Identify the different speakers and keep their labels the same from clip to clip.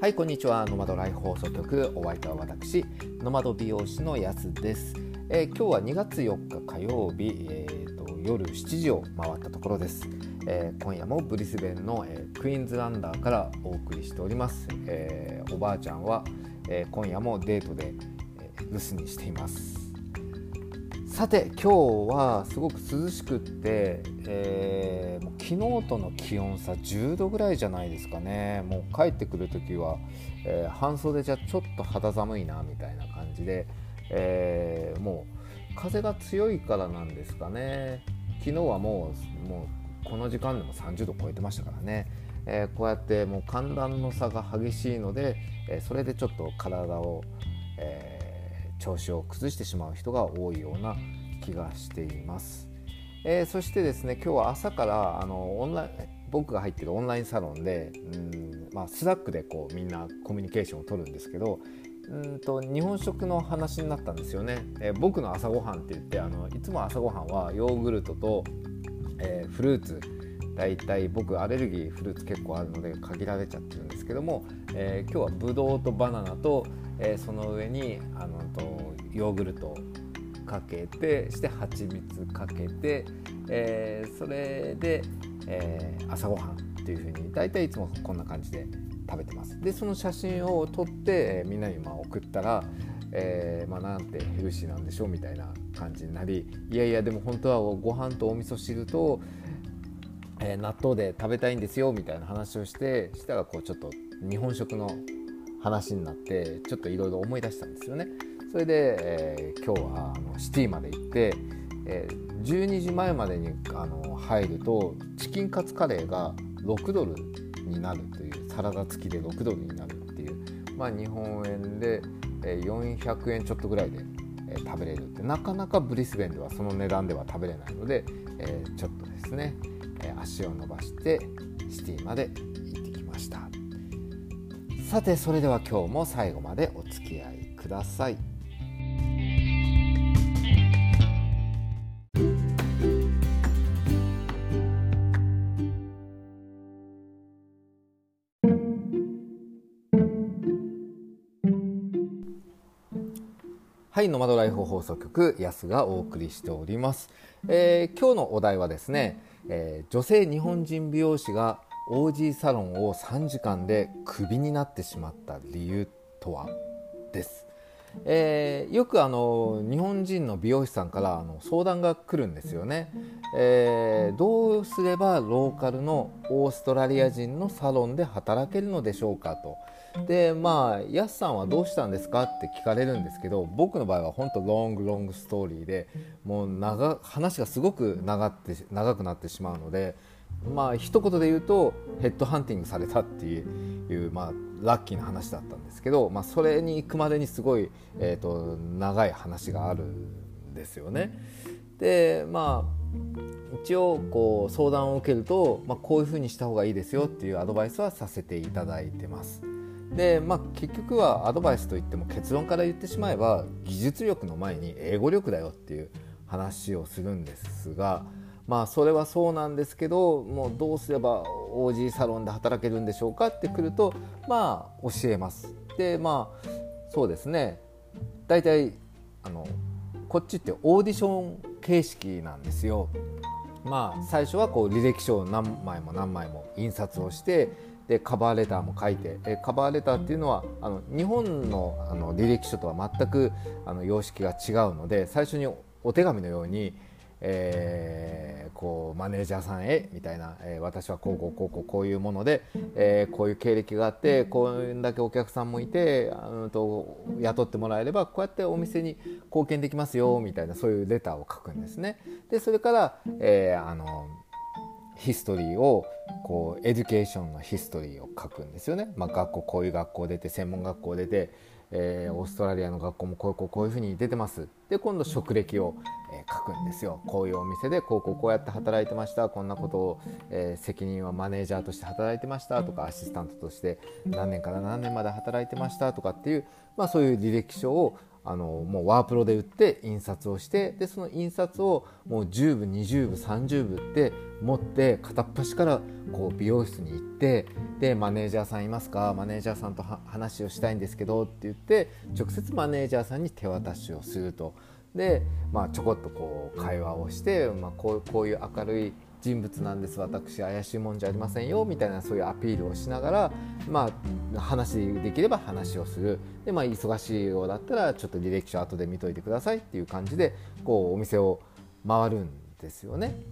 Speaker 1: はいこんにちは。ノマドライフ放送局。お相手は私ノマド美容師のやすです、えー、今日は2月4日火曜日、えーと、夜7時を回ったところです、えー、今夜もブリスベンの、えクイーンズランダーからお送りしております、えおばあちゃんは、え今夜もデートで、え留守にしています。さて今日はすごく涼しくって、えー、昨日との気温差10度ぐらいじゃないですかね。もう帰ってくる時は、えー、半袖じゃちょっと肌寒いなみたいな感じで、えー、もう風が強いからなんですかね。昨日はもうもうこの時間でも30度超えてましたからね、えこうやってもう寒暖の差が激しいので、えそれでちょっと体を、えー調子を崩してしまう人が多いような気がしています。えー、そしてですね今日は朝からあのオンライン僕が入ってるオンラインサロンでうん、まあ、スラックでこうみんなコミュニケーションを取るんですけどうんと日本食の話になったんですよね。えー、僕の朝ごはんって言ってあのいつも朝ごはんはヨーグルトと、えー、フルーツ大体僕アレルギーフルーツ結構あるので限られちゃってるんですけども、えー、今日はブドウとバナナと、え、その上にあのとヨーグルトかけてして蜂蜜かけて、えー、それで、えー、朝ごはんっていうふうに大体いつもこんな感じで食べてますでその写真を撮って、えー、みんなにまあ送ったら、えー、まあ、なんてヘルシーなんでしょうみたいな感じになりいやいやでも本当はご飯とお味噌汁と、え納豆で食べたいんですよみたいな話をしてしたらこうちょっと日本食の話になってちょっといろいろ思い出したんですよね。それで、えー、今日はあのシティまで行って、えー、12時前までにあの入るとチキンカツカレーが6ドルになるというサラダ付きで6ドルになるっていう、まあ、日本円で、えー、400円ちょっとぐらいで、えー、食べれるってなかなかブリスベンではその値段では食べれないので、えー、ちょっとですね、え足を伸ばしてシティまで行ってきましたさてそれでは今日も最後までお付き合いください。はい、ノマドライフ放送局、安がお送りしております。えー、今日のお題はですね、えー、女性日本人美容師が OG サロンを3時間でクビになってしまった理由とは？です。えー、よくあの日本人の美容師さんからあの相談が来るんですよね、えー、どうすればローカルのオーストラリア人のサロンで働けるのでしょうかとでまあやすさんはどうしたんですかって聞かれるんですけど僕の場合は本当ロングロングストーリーでもう長話がすごく長って長くなってしまうのでまあ一言で言うとヘッドハンティングされたっていう、まあ、ラッキーな話だったんですけど、まあ、それに行くまでにすごい、えーと、長い話があるんですよね。でまあ一応こう相談を受けると、まあ、こういうふうにした方がいいですよっていうアドバイスはさせていただいてます。でまあ、結局はアドバイスといっても結論から言ってしまえば技術力の前に英語力だよっていう話をするんですが、まあそれはそうなんですけどもうどうすれば OG サロンで働けるんでしょうかってくるとまあ教えます。でまあそうですね大体あのこっちってオーディション形式なんですよ。まあ最初はこう履歴書を何枚も何枚も印刷をしてでカバーレターも書いてえカバーレターっていうのはあの日本のあの履歴書とは全くあの様式が違うので最初にお手紙のようにえー、こうマネージャーさんへみたいな、えー、私はこうこうこうこうこういうもので、えー、こういう経歴があってこれだけお客さんもいてあのと雇ってもらえればこうやってお店に貢献できますよみたいなそういうレターを書くんですね。でそれから、えー、あの history をこう education の history を書くんですよね。まあ、学校こういう学校出て専門学校出てえー、オーストラリアの学校もこうこうこういうふうに出てます。で今度職歴を、えー、書くんですよ。こういうお店でこうこうこうやって働いてました。こんなことを、えー、責任はマネージャーとして働いてました。とかアシスタントとして何年から何年まで働いてました。とかっていう、まあ、そういう履歴書をあのもうワープロで売って印刷をしてでその印刷をもう10部20部30部って持って片っ端からこう美容室に行ってでマネージャーさんいますか？マネージャーさんと話をしたいんですけどって言って直接マネージャーさんに手渡しをすると。で、まあ、ちょこっとこう会話をして、まあ、こうこういう明るい人物なんです私怪しいもんじゃありませんよみたいなそういうアピールをしながら、まあ、話できれば話をするで、まあ、忙しいようだったらちょっと履歴書後で見といてくださいっていう感じでこうお店を回るんですよね。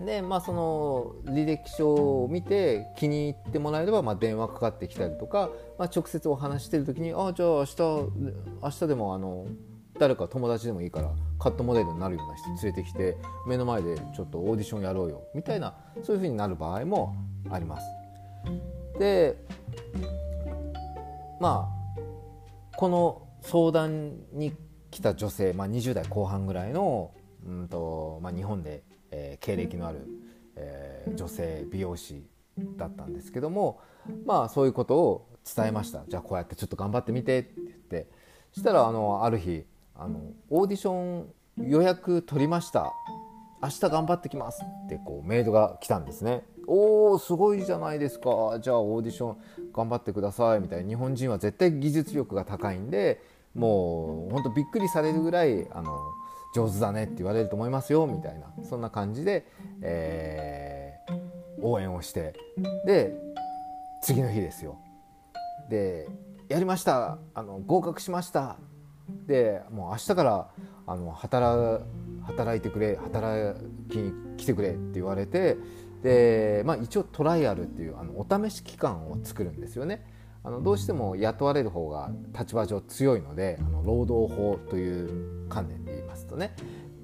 Speaker 1: でまあその履歴書を見て気に入ってもらえれば、まあ、電話かかってきたりとか、まあ、直接お話してる時に「ああじゃあ明日明日でもあの誰か友達でもいいからカットモデルになるような人連れてきて目の前でちょっとオーディションやろうよみたいなそういう風になる場合もあります。でまあこの相談に来た女性、まあ、20代後半ぐらいの、うんとまあ、日本で、えー、経歴のある、えー、女性美容師だったんですけどもまあそういうことを伝えましたじゃあこうやってちょっと頑張ってみてって言ってしたらあのある日あのオーディション予約取りました。明日頑張ってきます。ってこうメールが来たんですね。おおすごいじゃないですか。じゃあオーディション頑張ってください。みたいな。日本人は絶対技術力が高いんでもうほんとびっくりされるぐらいあの上手だねって言われると思いますよ。みたいな。そんな感じで、えー、応援をして。で次の日ですよ。でやりました。あの合格しました。でもう明日からあの働働いてくれ働きに来てくれって言われてで、まあ、一応トライアルっていうあのお試し期間を作るんですよね。あのどうしても雇われる方が立場上強いのであの労働法という観念で言いますとね。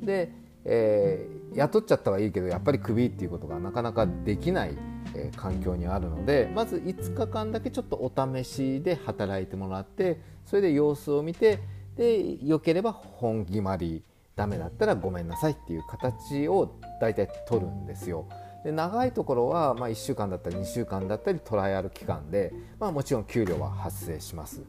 Speaker 1: で、えー、雇っちゃったはいいけどやっぱりクビっていうことがなかなかできない、えー、環境にあるのでまず5日間だけちょっとお試しで働いてもらってそれで様子を見てで良ければ本決まりダメだったらごめんなさいっていう形を大体取るんですよ。で長いところは、まあ、1週間だったり2週間だったりトライアル期間で、まあ、もちろん給料は発生します。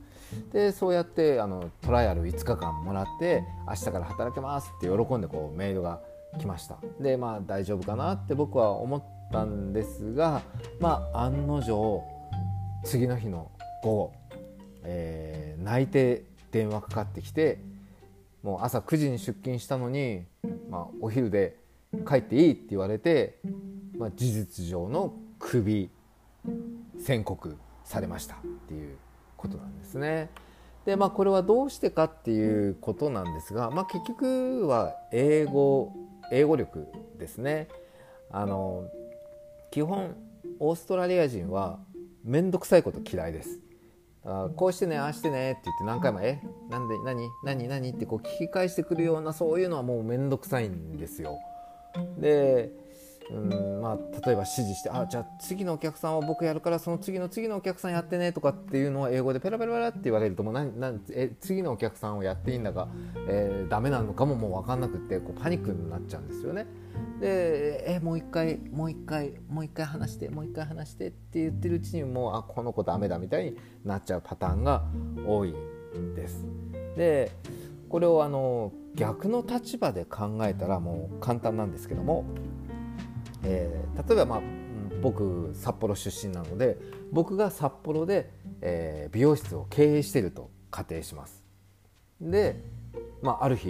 Speaker 1: でそうやってあのトライアル5日間もらって明日から働けますって喜んでこうメールが来ましたでまあ大丈夫かなって僕は思ったんですがまあ案の定次の日の午後、えー、泣いて電話かかってきてもう朝9時に出勤したのに、まあ、お昼で帰っていいって言われて、まあ、事実上のクビ宣告されましたっていうことなんですね。でまあこれはどうしてかっていうことなんですが、まあ、結局は英語英語力ですね。あの基本オーストラリア人は面倒くさいこと嫌いです。あこうしてねああしてねって言って何回も「えなんで何何何?」ってこう聞き返してくるようなそういうのはもう面倒くさいんですよ。でうんまあ、例えば指示して「あじゃあ次のお客さんは僕やるからその次の次のお客さんやってね」とかっていうのを英語でペラペラペラって言われるともうななえ次のお客さんをやっていいんだか、えー、ダメなのかももう分かんなくってこうパニックになっちゃうんですよね。でえもう一回もう一回もう一回話してもう一回話してって言ってるうちにもうあこの子ダメだみたいになっちゃうパターンが多いです。でこれをあの逆の立場で考えたらもう簡単なんですけども、えー、例えばまあ僕札幌出身なので僕が札幌で、えー、美容室を経営していると仮定します。で、まあ、ある日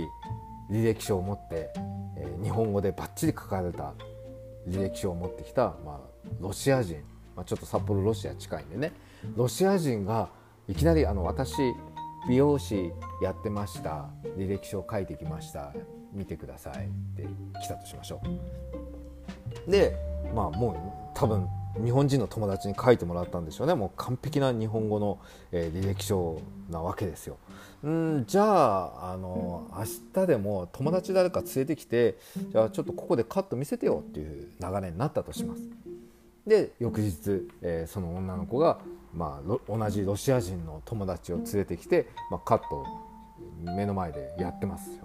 Speaker 1: 履歴書を持ってえ、日本語でバッチリ書かれた履歴書を持ってきた、まあ、ロシア人、まあ、ちょっと札幌ロシア近いんでね。ロシア人がいきなりあの私美容師やってました履歴書を書いてきました見てくださいって来たとしましょう。でまあもう多分日本人の友達に書いてもらったんでしょうね。もう完璧な日本語の、えー、履歴書なわけですよ。んじゃああの明日でも友達誰か連れてきてじゃあちょっとここでカット見せてよっていう流れになったとします。で翌日、えー、その女の子が、まあ、同じロシア人の友達を連れてきて、まあ、カットを目の前でやってますよ。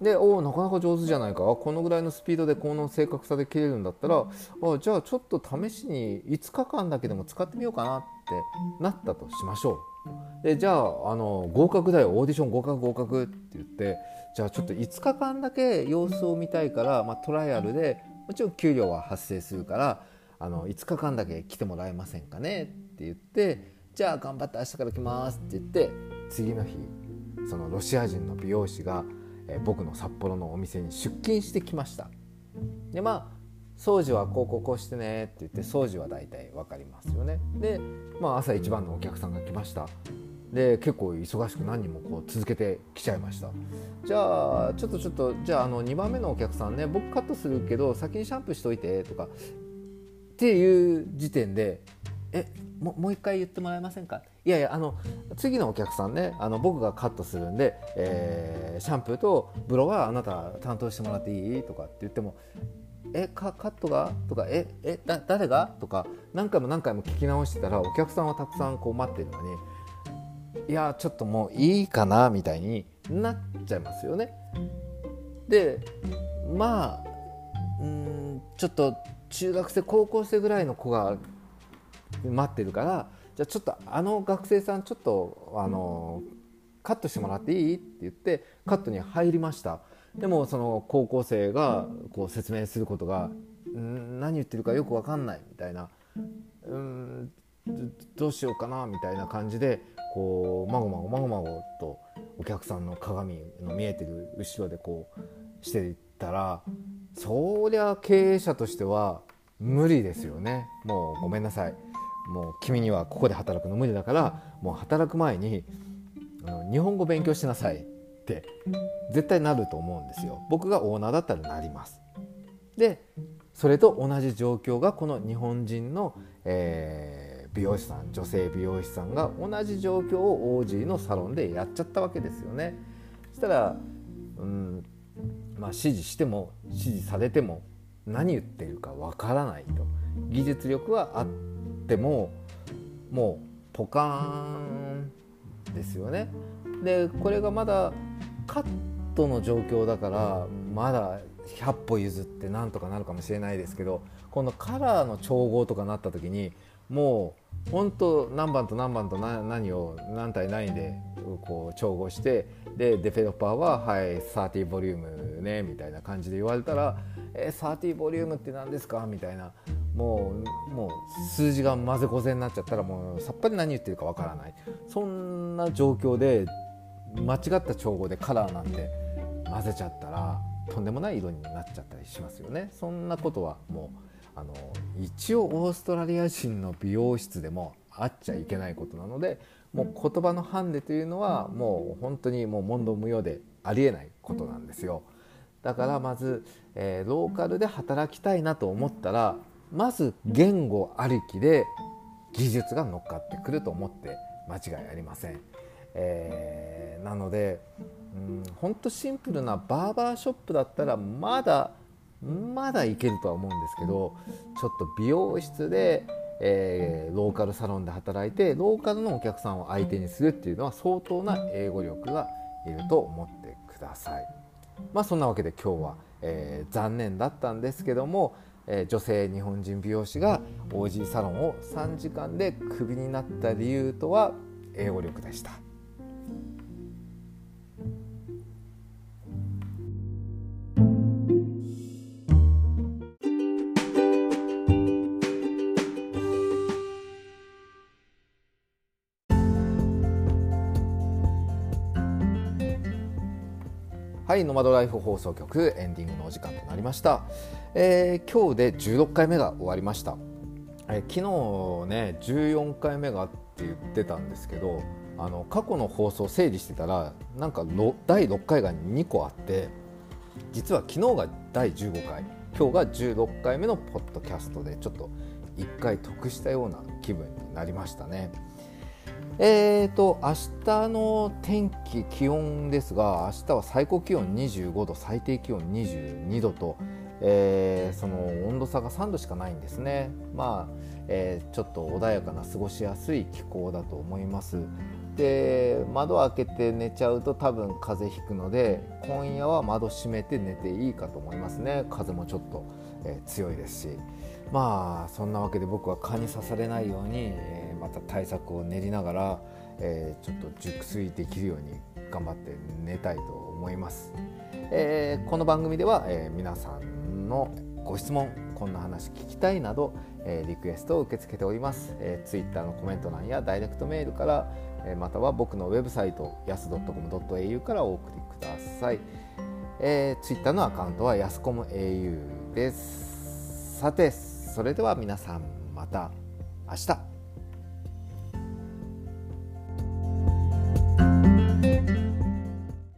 Speaker 1: でおなかなか上手じゃないか。このぐらいのスピードでこの正確さで切れるんだったらあじゃあちょっと試しに5日間だけでも使ってみようかなってなったとしましょう。でじゃああの合格だよ。オーディション合格合格って言ってじゃあちょっと5日間だけ様子を見たいから、まあ、トライアルでもちろん給料は発生するからあの5日間だけ来てもらえませんかねって言ってじゃあ頑張って明日から来ますって言って次の日そのロシア人の美容師が、え僕の札幌のお店に出勤してきました。でまあ掃除はこうこうこうしてねって言って掃除は大体分かりますよね。で、まあ、朝一番のお客さんが来ました。で結構忙しく何人もこう続けてきちゃいました。じゃあちょっとちょっとじゃああの2番目のお客さんね僕カットするけど先にシャンプーしといてとかっていう時点でえももう一回言ってもらえませんか？いやいやあの次のお客さんねあの僕がカットするんで、えー、シャンプーとブロはあなた担当してもらっていい？とかって言ってもえカカットが？とかええだ誰が？とか何回も何回も聞き直してたらお客さんはたくさんこう待ってるのにいやちょっともういいかな？みたいになっちゃいますよね。でまあうんちょっと中学生高校生ぐらいの子が待ってるからじゃあちょっとあの学生さんちょっとあのカットしてもらっていい？って言ってカットに入りました。でもその高校生がこう説明することが何言ってるかよく分かんないみたいな。うんどうしようかなみたいな感じでこうまごまごまごまごとお客さんの鏡の見えてる後ろでこうしていったらそりゃ経営者としては無理ですよね。もうごめんなさい。もう君にはここで働くの無理だからもう働く前に日本語勉強しなさいって絶対なると思うんですよ。僕がオーナーだったらなります。でそれと同じ状況がこの日本人の、えー、美容師さん女性美容師さんが同じ状況をオージーのサロンでやっちゃったわけですよね。そしたらうんまあ指示しても指示されても何言ってるかわからないと。技術力はあってももうポカーンですよね。でこれがまだカットの状況だからまだ100歩譲ってなんとかなるかもしれないですけどこのカラーの調合とかなった時にもう本当何番と何番と何を何対何でこう調合してでデベロッパーは「はい30ボリュームね」みたいな感じで言われたら「え30ボリュームって何ですか?」みたいなもうもう数字が混ぜこぜになっちゃったらもうさっぱり何言ってるかわからないそんな状況で間違った調合でカラーなんて混ぜちゃったらとんでもない色になっちゃったりしますよねそんなことはもうあの一応オーストラリア人の美容室でもあっちゃいけないことなのでもう言葉のハンデというのはもう本当にもう問答無用でありえないことなんですよだからまず、えー、ローカルで働きたいなと思ったらまず言語ありきで技術が乗っかってくると思って間違いありません。えー、なのでほんとシンプルなバーバーショップだったらまだまだいけるとは思うんですけどちょっと美容室で、えー、ローカルサロンで働いてローカルのお客さんを相手にするっていうのは相当な英語力がいると思ってください。まあそんなわけで今日は、えー、残念だったんですけども、え女性日本人美容師が OG サロンを3時間でクビになった理由とは英語力でした。はい、ノマドライフ放送局エンディングのお時間となりました。えー、今日で16回目が終わりました。えー、昨日ね14回目がって言ってたんですけど、あの過去の放送整理してたらなんか第6回が2個あって、実は昨日が第15回、今日が16回目のポッドキャストでちょっと1回得したような気分になりましたね。えーと、明日の天気、気温ですが、明日は最高気温25度、最低気温22度と、えー、その温度差が3度しかないんですね。まあ、えー、ちょっと穏やかな過ごしやすい気候だと思います。で、窓開けて寝ちゃうと多分風邪ひくので、今夜は窓閉めて寝ていいかと思いますね。風もちょっと、えー、強いですし。まあそんなわけで僕は蚊に刺されないように、えー、また対策を練りながら、えー、ちょっと熟睡できるように頑張って寝たいと思います。えー、この番組では、え皆さんのご質問こんな話聞きたいなど、えー、リクエストを受け付けております、えー、Twitter のコメント欄やダイレクトメールから、えー、または僕のウェブサイトやす .com.au からお送りください、えー、Twitter のアカウントはやすこむ au です。さてそれでは皆さんまた明日。